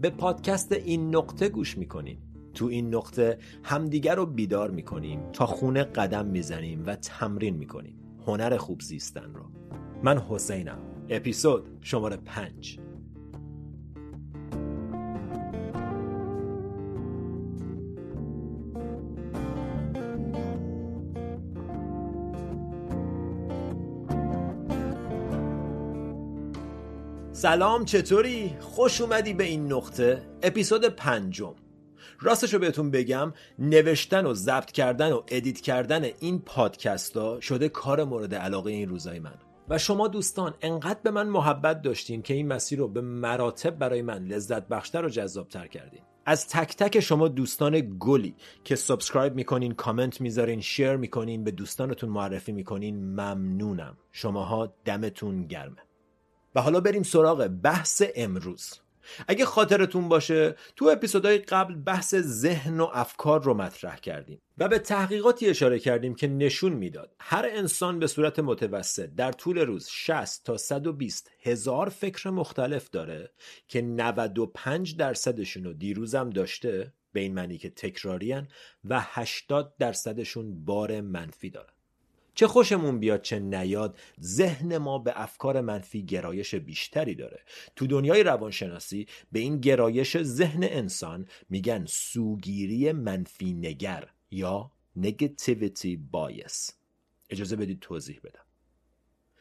به پادکست این نقطه گوش می‌کنین تو این نقطه همدیگر رو بیدار می‌کنیم تا خونه قدم می‌زنیم و تمرین می‌کنیم. هنر خوب زیستن رو. من حسینم. اپیزود شماره پنج. سلام چطوری؟ خوش اومدی به این نقطه. اپیزود پنجم. راستشو بهتون بگم نوشتن و ضبط کردن و edit کردن این پادکست ها شده کار مورد علاقه این روزای من. و شما دوستان انقدر به من محبت داشتین که این مسیر رو به مراتب برای من لذت بخشتر و جذابتر کردین. از تک تک شما دوستان گلی که subscribe می‌کنین کامنت می‌ذارین share می‌کنین به دوستانتون معرفی می‌کنین ممنونم. شماها دمتون گرمه. و حالا بریم سراغ بحث امروز. اگه خاطرتون باشه تو اپیزودهای قبل بحث ذهن و افکار رو مطرح کردیم و به تحقیقاتی اشاره کردیم که نشون می‌داد هر انسان به صورت متوسط در طول روز 60 تا 120 هزار فکر مختلف داره که 95 درصدشون رو دیروزم داشته به این معنی که تکراریان و 80 درصدشون بار منفی داره چه خوشمون بیاد چه نیاد ذهن ما به افکار منفی گرایش بیشتری داره. تو دنیای روانشناسی به این گرایش ذهن انسان میگن سوگیری منفی نگر یا negativity bias. اجازه بدید توضیح بدم.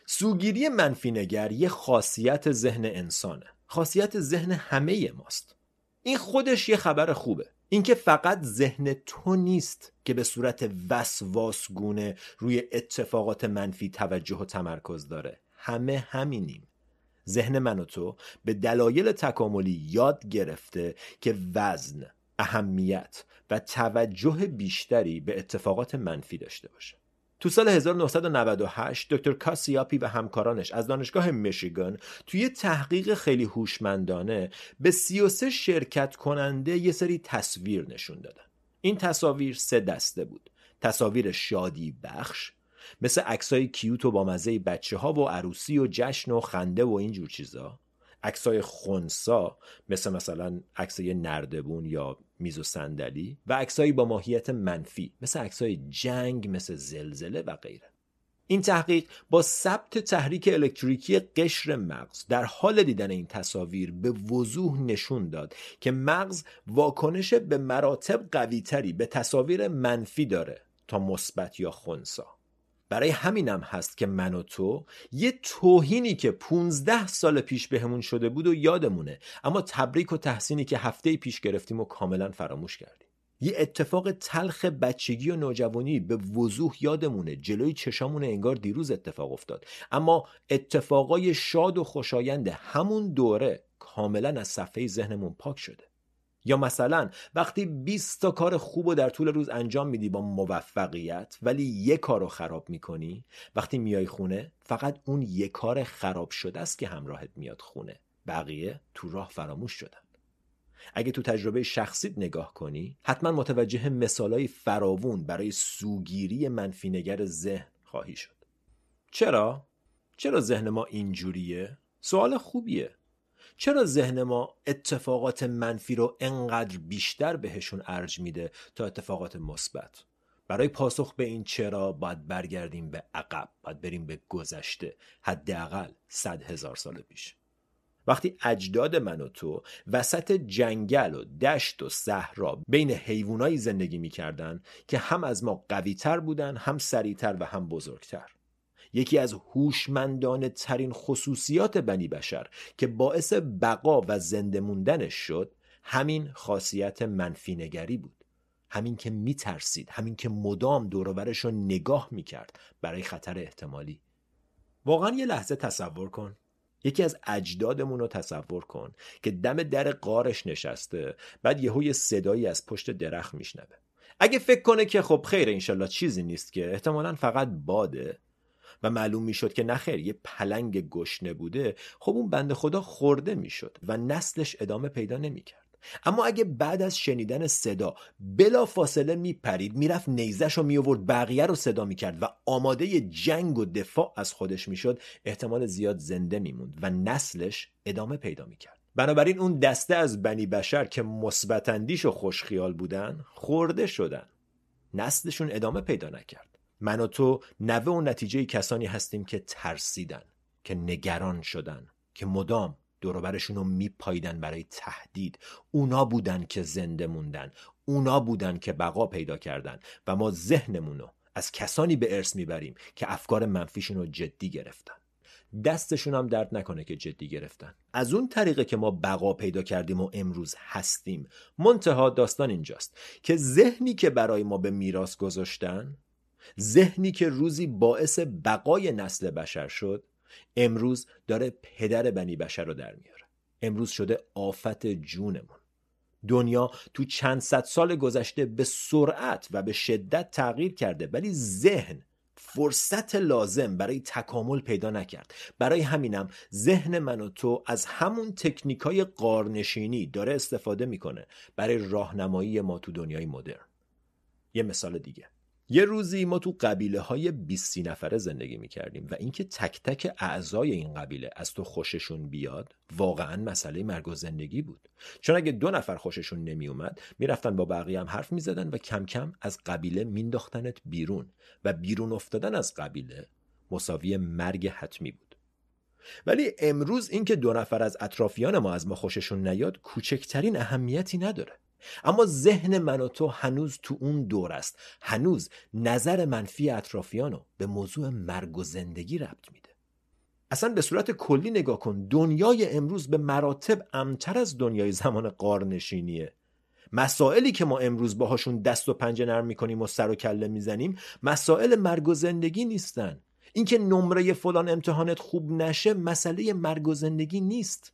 سوگیری منفی نگر یه خاصیت ذهن انسانه. خاصیت ذهن همه ماست. این خودش یه خبر خوبه. اینکه فقط ذهن تو نیست که به صورت وسواسگونه روی اتفاقات منفی توجه و تمرکز داره. همه همینیم. ذهن من و تو به دلایل تکاملی یاد گرفته که وزن اهمیت و توجه بیشتری به اتفاقات منفی داشته باشه. تو سال 1998 دکتر کاسیاپی و همکارانش از دانشگاه میشیگان توی تحقیق خیلی هوشمندانه به 33 شرکت کننده یه سری تصویر نشون دادن. این تصاویر سه دسته بود. تصاویر شادی بخش مثل عکسای کیوت و با مزه بچه ها و عروسی و جشن و خنده و اینجور چیزا. عکسای خونسا مثل مثلا عکسای نردبون یا میز و صندلی و عکسایی با ماهیت منفی مثل عکسای جنگ مثل زلزله و غیره. این تحقیق با ثبت تحریک الکتریکی قشر مغز در حال دیدن این تصاویر به وضوح نشون داد که مغز واکنش به مراتب قویتری به تصاویر منفی داره تا مثبت یا خونسا. برای همینم هست که من و تو یه توهینی که 15 سال پیش بهمون شده بود و یادمونه. اما تبریک و تحسینی که هفته پیش گرفتیم و کاملا فراموش کردیم. یه اتفاق تلخ بچگی و نوجوانی به وضوح یادمونه. جلوی چشامونه انگار دیروز اتفاق افتاد. اما اتفاقای شاد و خوشایند همون دوره کاملا از صفحه ذهنمون پاک شده. یا مثلا وقتی 20 تا کار خوب و در طول روز انجام میدی با موفقیت ولی یه کار رو خراب می‌کنی وقتی میای خونه فقط اون یه کار خراب شده است که همراهت میاد خونه بقیه تو راه فراموش شدن اگه تو تجربه شخصیت نگاه کنی حتما متوجه مثالای فراوون برای سوگیری منفینگر ذهن خواهی شد چرا؟ چرا ذهن ما اینجوریه؟ سوال خوبیه چرا ذهن ما اتفاقات منفی رو انقدر بیشتر بهشون ارج میده تا اتفاقات مثبت؟ برای پاسخ به این چرا باید برگردیم به عقب باید بریم به گذشته حداقل صد هزار سال پیش. وقتی اجداد من و تو وسط جنگل و دشت و صحرا بین حیوانایی زندگی می‌کردن که هم از ما قویتر بودن هم سریعتر و هم بزرگتر. یکی از هوشمندانه ترین خصوصیات بنی بشر که باعث بقا و زنده موندنش شد همین خاصیت منفی نگری بود. همین که میترسید همین که مدام دوروبرش رو نگاه می‌کرد برای خطر احتمالی. واقعا یه لحظه تصور کن. یکی از اجدادمون رو تصور کن که دم در قارش نشسته بعد یهو یه صدایی از پشت درخت میشنوه. اگه فکر کنه که خب خیر انشالله چیزی نیست که احتمالا فقط باده. و معلوم می‌شد که نخیر یه پلنگ گشنه بوده خب اون بند خدا خورده می‌شد و نسلش ادامه پیدا نمی‌کرد. اما اگه بعد از شنیدن صدا بلا فاصله میپرید می‌رفت نیزش رو میآورد بقیه رو صدا می‌کرد و آماده جنگ و دفاع از خودش می‌شد احتمال زیاد زنده میموند و نسلش ادامه پیدا می‌کرد. بنابراین اون دسته از بنی بشر که مثبت و خوشخیال بودن خورده شدن. نسلشون ادامه پیدا نکرد. من و تو نوه و نتیجه کسانی هستیم که ترسیدن که نگران شدن که مدام دوروبرشون رو میپاییدن برای تهدید. اونا بودن که زنده موندن. اونا بودن که بقا پیدا کردن. و ما ذهنمون رو از کسانی به ارث می‌بریم که افکار منفیشون رو جدی گرفتن. دستشون هم درد نکنه که جدی گرفتن. از اون طریقه که ما بقا پیدا کردیم و امروز هستیم منتها داستان اینجاست که ذهنی که برای ما به میراث گذاشتن ذهنی که روزی باعث بقای نسل بشر شد امروز داره پدر بنی بشر رو در میاره. امروز شده آفت جونمون. دنیا تو چند صد سال گذشته به سرعت و به شدت تغییر کرده ولی ذهن فرصت لازم برای تکامل پیدا نکرد. برای همینم ذهن من و تو از همون تکنیک های قارنشینی داره استفاده می‌کنه برای راهنمایی ما تو دنیای مدرن. یه مثال دیگه. یه روزی ما تو قبیله های 20 نفره زندگی می‌کردیم و اینکه تک تک اعضای این قبیله از تو خوششون بیاد واقعا مسئله مرگ و زندگی بود. چون اگه دو نفر خوششون نمیومد می‌رفتن با بقیه هم حرف می‌زدن و کم کم از قبیله مینداختنت بیرون و بیرون افتادن از قبیله مساوی مرگ حتمی بود. ولی امروز اینکه دو نفر از اطرافیان ما از ما خوششون نیاد کوچکترین اهمیتی نداره. اما ذهن من و تو هنوز تو اون دور است. هنوز نظر منفی اطرافیانو به موضوع مرگ و زندگی ربط میده. اصلا به صورت کلی نگاه کن دنیای امروز به مراتب امتر از دنیای زمان قارنشینیه مسائلی که ما امروز باهاشون دست و پنجه نرم می‌کنیم و سر و کله می‌زنیم مسائل مرگ و زندگی نیستن. اینکه نمره فلان امتحانت خوب نشه مسئله مرگ و زندگی نیست.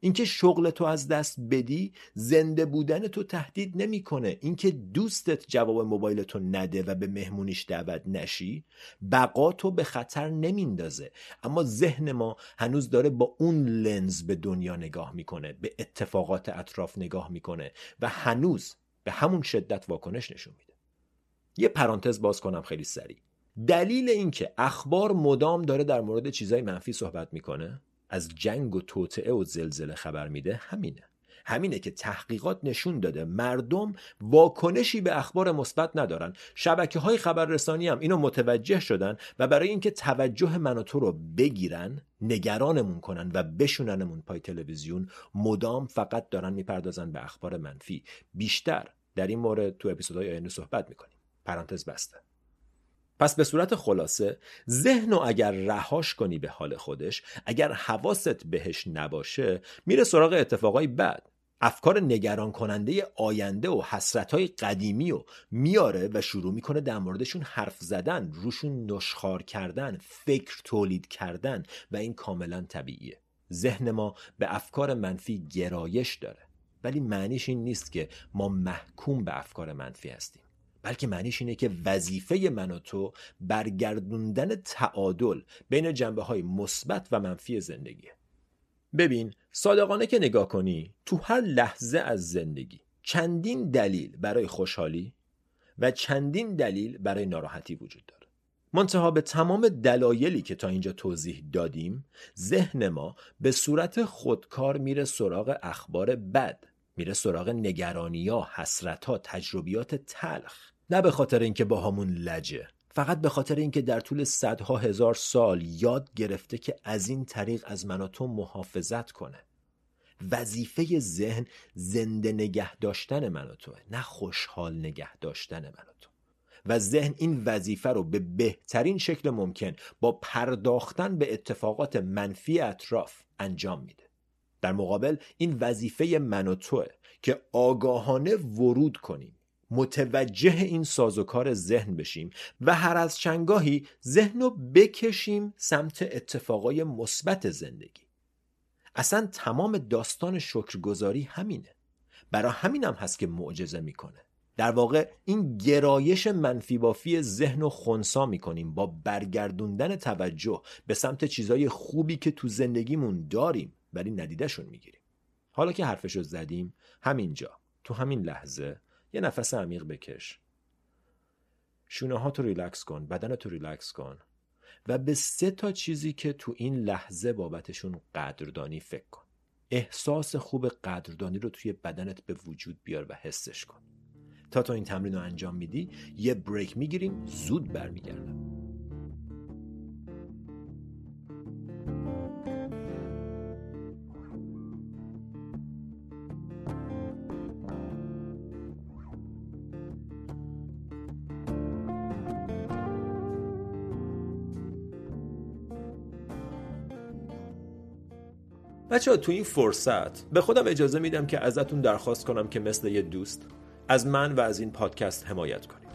اینکه شغل تو از دست بدی زنده بودن تو تهدید نمی‌کنه. اینکه دوستت جواب موبایل تو نده و به مهمونیش دعوت نشی بقا تو به خطر نمیندازه. اما ذهن ما هنوز داره با اون لنز به دنیا نگاه می‌کنه به اتفاقات اطراف نگاه می‌کنه و هنوز به همون شدت واکنش نشون میده. یه پرانتز باز کنم خیلی سریع. دلیل اینکه اخبار مدام داره در مورد چیزای منفی صحبت می‌کنه؟ از جنگ و توطعه و زلزله خبر میده همینه. همینه که تحقیقات نشون داده مردم واکنشی به اخبار مثبت ندارن. شبکه های خبررسانی هم اینو متوجه شدن و برای اینکه توجه من و تو رو بگیرن نگرانمون کنن و بشوننمون پای تلویزیون مدام فقط دارن می‌پردازن به اخبار منفی. بیشتر در این مورد تو اپیزودهای آینده صحبت می‌کنیم. پرانتز بسته. پس به صورت خلاصه ذهن و اگر رهاش کنی به حال خودش اگر حواست بهش نباشه میره سراغ اتفاقای بد. افکار نگران کننده آینده و حسرتهای قدیمی و میاره و شروع می‌کنه در موردشون حرف زدن روشون نشخار کردن فکر تولید کردن و این کاملا طبیعیه. ذهن ما به افکار منفی گرایش داره ولی معنیش این نیست که ما محکوم به افکار منفی هستیم. بلکه معنیش اینه که وظیفه من و تو برگردوندن تعادل بین جنبه های مثبت و منفی زندگیه ببین صادقانه که نگاه کنی تو هر لحظه از زندگی چندین دلیل برای خوشحالی و چندین دلیل برای ناراحتی وجود داره. منتها به تمام دلایلی که تا اینجا توضیح دادیم ذهن ما به صورت خودکار میره سراغ اخبار بد میره سراغ نگرانی ها حسرت ها تجربیات تلخ. نه به خاطر اینکه با همون لجه فقط به خاطر اینکه در طول صدها هزار سال یاد گرفته که از این طریق از من و محافظت کنه. وظیفه ذهن زنده نگه داشتن من و توه نه خوشحال نگه داشتن من و و ذهن این وظیفه رو به بهترین شکل ممکن با پرداختن به اتفاقات منفی اطراف انجام میده. در مقابل این وظیفه من و توه که آگاهانه ورود کنیم متوجه این سازوکار ذهن بشیم و هر از چنگاهی ذهن رو بکشیم سمت اتفاقای مثبت زندگی. اصلا تمام داستان شکرگزاری همینه. برای همینم هست که معجزه می‌کنه. در واقع این گرایش منفی بافی ذهن و خونسا می‌کنیم با برگردوندن توجه به سمت چیزای خوبی که تو زندگیمون داریم ولی ندیدهشون می‌گیریم. حالا که حرفشو زدیم همینجا. تو همین لحظه یه نفس عمیق بکش. شونه ها تو ریلکس کن بدن تو ریلکس کن. و به سه تا چیزی که تو این لحظه بابتشون قدردانی فکر کن. احساس خوب قدردانی رو توی بدنت به وجود بیار و حسش کن. تا تو این تمرین رو انجام میدی یه break می‌گیریم زود برمیگردم. بچه ها تو این فرصت به خودم اجازه میدم که ازتون درخواست کنم که مثل یه دوست از من و از این پادکست حمایت کنید.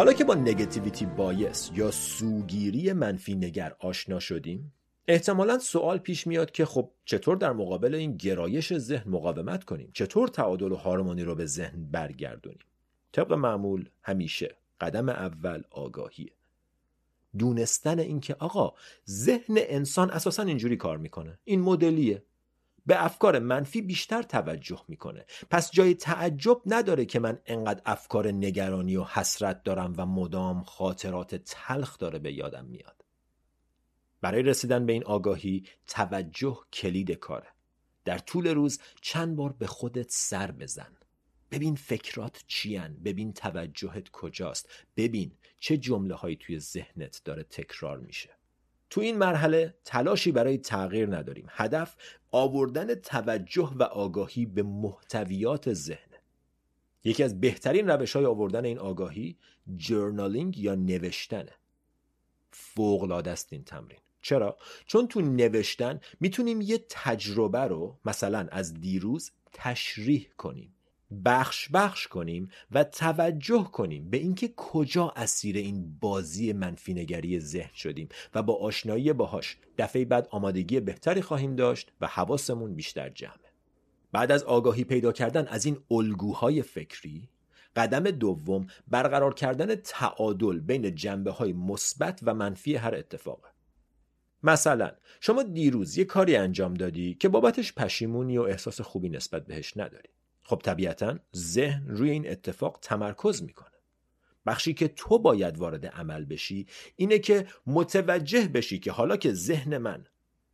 حالا که با نگتیویتی بایس یا سوگیری منفی نگر آشنا شدیم احتمالا سوال پیش میاد که خب چطور در مقابل این گرایش ذهن مقاومت کنیم؟ چطور تعادل و هارمونی رو به ذهن برگردونیم؟ طبق معمول همیشه قدم اول آگاهیه دونستن اینکه آقا ذهن انسان اساسا اینجوری کار می‌کنه. این مدلیه. به افکار منفی بیشتر توجه می‌کنه. پس جای تعجب نداره که من انقدر افکار نگرانی و حسرت دارم و مدام خاطرات تلخ داره به یادم میاد. برای رسیدن به این آگاهی توجه کلید کاره. در طول روز چند بار به خودت سر بزن. ببین فکرات چیان ببین توجهت کجاست. ببین چه جمله هایی توی ذهنت داره تکرار میشه. تو این مرحله تلاشی برای تغییر نداریم. هدف آوردن توجه و آگاهی به محتویات ذهن. یکی از بهترین روش های آوردن این آگاهی جرنالینگ یا نوشتنه فوق است این تمرین. چرا؟ چون تو نوشتن می‌تونیم یه تجربه رو مثلا از دیروز تشریح کنیم. بخش بخش کنیم و توجه کنیم به اینکه کجا اسیر این بازی منفینگری ذهن شدیم و با آشنایی باهاش دفعه بعد آمادگی بهتری خواهیم داشت و حواسمون بیشتر جمعه. بعد از آگاهی پیدا کردن از این الگوهای فکری قدم دوم برقرار کردن تعادل بین جنبه های مثبت و منفی هر اتفاقه مثلا شما دیروز یه کاری انجام دادی که بابتش پشیمونی و احساس خوبی نسبت بهش نداری. خب طبیعتا ذهن روی این اتفاق تمرکز می‌کنه. بخشی که تو باید وارد عمل بشی اینه که متوجه بشی که حالا که ذهن من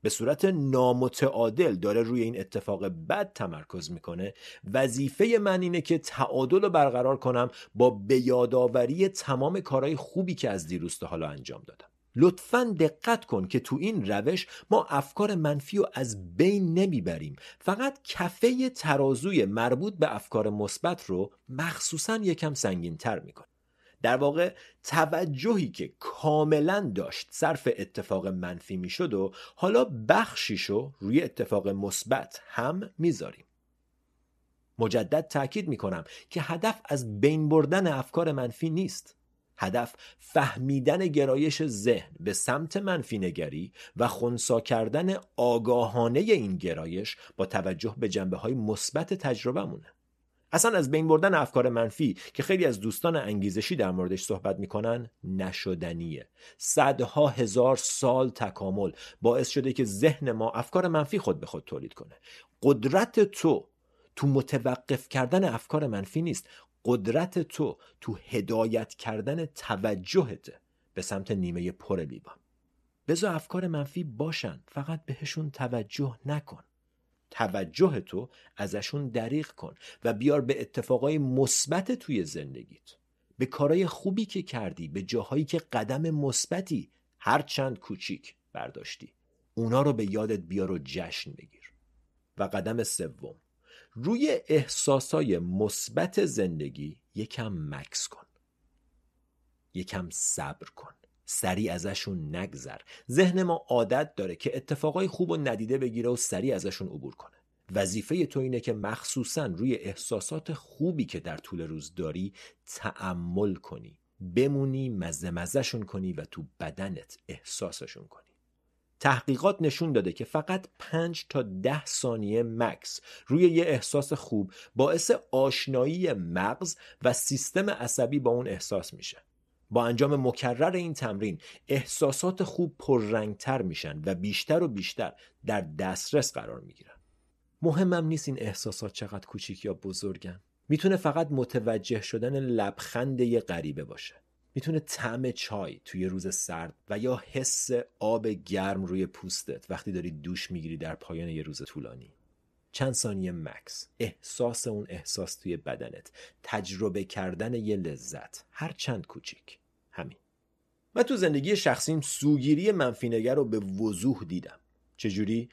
به صورت نامتعادل داره روی این اتفاق بد تمرکز می‌کنه وظیفه من اینه که تعادل رو برقرار کنم با بیادآوری تمام کارهای خوبی که از دیروز حالا انجام دادم. لطفا دقت کن که تو این روش ما افکار منفی رو از بین نمی‌بریم. فقط کفه ترازوی مربوط به افکار مثبت رو مخصوصا یکم سنگین تر می‌کنیم. در واقع توجهی که کاملا داشت صرف اتفاق منفی می‌شد و حالا بخشیشو روی اتفاق مثبت هم می‌ذاریم. مجدد تاکید می‌کنم که هدف از بین بردن افکار منفی نیست. هدف فهمیدن گرایش ذهن به سمت منفی نگری و خونسا کردن آگاهانه این گرایش با توجه به جنبه های مثبت تجربه مونه. اصلا از بین بردن افکار منفی که خیلی از دوستان انگیزشی در موردش صحبت می‌کنن نشدنیه. صدها هزار سال تکامل باعث شده که ذهن ما افکار منفی خود به خود تولید کنه. قدرت تو تو متوقف کردن افکار منفی نیست. قدرت تو تو هدایت کردن توجهت به سمت نیمه پر لیوان. بذار افکار منفی باشن فقط بهشون توجه نکن. توجه تو ازشون دریغ کن و بیار به اتفاقای مثبت توی زندگیت. به کارهای خوبی که کردی به جاهایی که قدم مثبتی هر چند کوچیک برداشتی. اونا رو به یادت بیار و جشن بگیر. و قدم سوم روی احساسای مثبت زندگی یکم مکس کن. یکم صبر کن. سریع ازشون نگذر. ذهن ما عادت داره که اتفاقای خوب و ندیده بگیره و سریع ازشون عبور کنه. وظیفه تو اینه که مخصوصا روی احساسات خوبی که در طول روز داری تعمل کنی. بمونی مزه مزهشون کنی و تو بدنت احساسشون کنی. تحقیقات نشون داده که فقط 5 تا 10 ثانیه مکس روی یه احساس خوب باعث آشنایی مغز و سیستم عصبی با اون احساس میشه. با انجام مکرر این تمرین احساسات خوب پررنگتر میشن و بیشتر و بیشتر در دسترس قرار می‌گیرن. مهمم نیست این احساسات چقدر کوچیک یا بزرگن. می‌تونه فقط متوجه شدن لبخند یه غریبه باشه. می‌تونه طعم چای توی روز سرد و یا حس آب گرم روی پوستت وقتی داری دوش می‌گیری در پایان یه روز طولانی. چند ثانیه مکس. احساس اون احساس توی بدنت. تجربه کردن یه لذت. هر چند کوچیک. همین. و تو زندگی شخصیم سوگیری منفینگر رو به وضوح دیدم. چجوری؟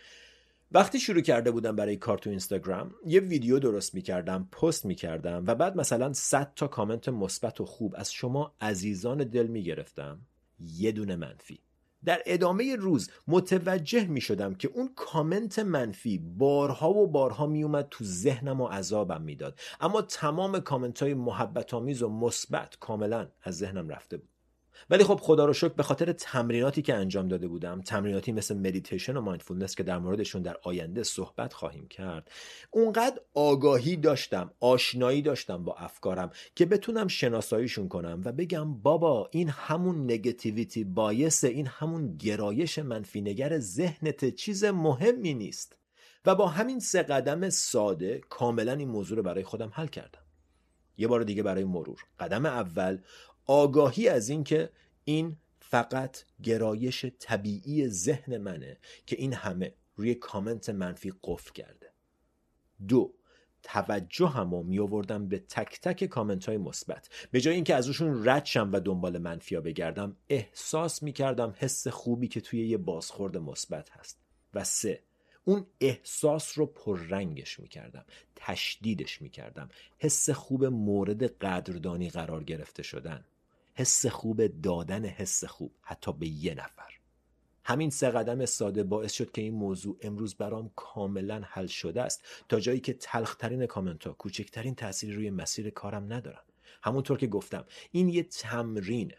وقتی شروع کرده بودم برای کار تو اینستاگرام یه ویدیو درست می‌کردم پست می‌کردم و بعد مثلا 100 تا کامنت مثبت و خوب از شما عزیزان دل می‌گرفتم. یه دونه منفی. در ادامه روز متوجه می شدم که اون کامنت منفی بارها و بارها می اومد تو ذهنم و عذابم می‌داد. اما تمام کامنت های محبت آمیز و مثبت کاملا از ذهنم رفته بود. ولی خب خدا رو شکر به خاطر تمریناتی که انجام داده بودم تمریناتی مثل مدیتیشن و mindfulness که در موردشون در آینده صحبت خواهیم کرد اونقدر آگاهی داشتم آشنایی داشتم با افکارم که بتونم شناساییشون کنم و بگم بابا این همون negativity bias ه این همون گرایش منفی نگر ذهنت چیز مهمی نیست. و با همین سه قدم ساده کاملا این موضوع رو برای خودم حل کردم. یه بار دیگه برای مرور. قدم اول آگاهی از اینکه این فقط گرایش طبیعی ذهن منه که این همه روی کامنت منفی قفل کرده. دو توجه همو می آوردم به تک تک کامنت های مثبت. به جای اینکه از روشون رد شم و دنبال منفیا بگردم احساس می کردم حس خوبی که توی یه بازخورد مثبت هست. و سه اون احساس رو پررنگش می‌کردم تشدیدش می‌کردم حس خوب مورد قدردانی قرار گرفته شدن. حس خوب دادن حس خوب حتی به یه نفر. همین سه قدم ساده باعث شد که این موضوع امروز برام کاملا حل شده است تا جایی که تلخترین کامنت ها کوچکترین تأثیری روی مسیر کارم ندارن. همونطور که گفتم این یه تمرینه.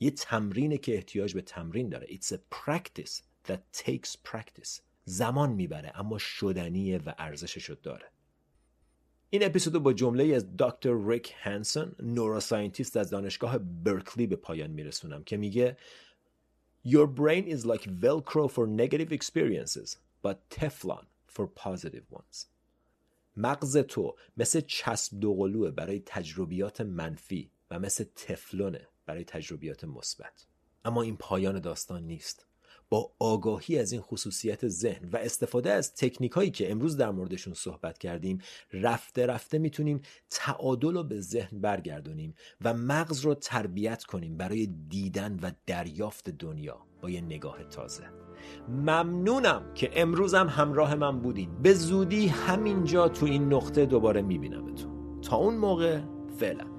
یه تمرینه که احتیاج به تمرین داره. It's a practice that takes practice. زمان می‌بره اما شدنیه و ارزشش داره. این اپیزود با جمله از دکتر ریک هانسون نوروساینتیست از دانشگاه برکلی به پایان میرسونم که میگه Your brain is like velcro for negative experiences but teflon for positive ones. مغز تو مثل چسب دوقلوه برای تجربیات منفی و مثل تفلونه برای تجربیات مثبت. اما این پایان داستان نیست. با آگاهی از این خصوصیت ذهن و استفاده از تکنیک هایی که امروز در موردشون صحبت کردیم رفته رفته می‌تونیم تعادل رو به ذهن برگردونیم و مغز رو تربیت کنیم برای دیدن و دریافت دنیا با یه نگاه تازه. ممنونم که امروزم همراه من بودین. به زودی همینجا تو این نقطه دوباره میبینمتون. تا اون موقع فعلا.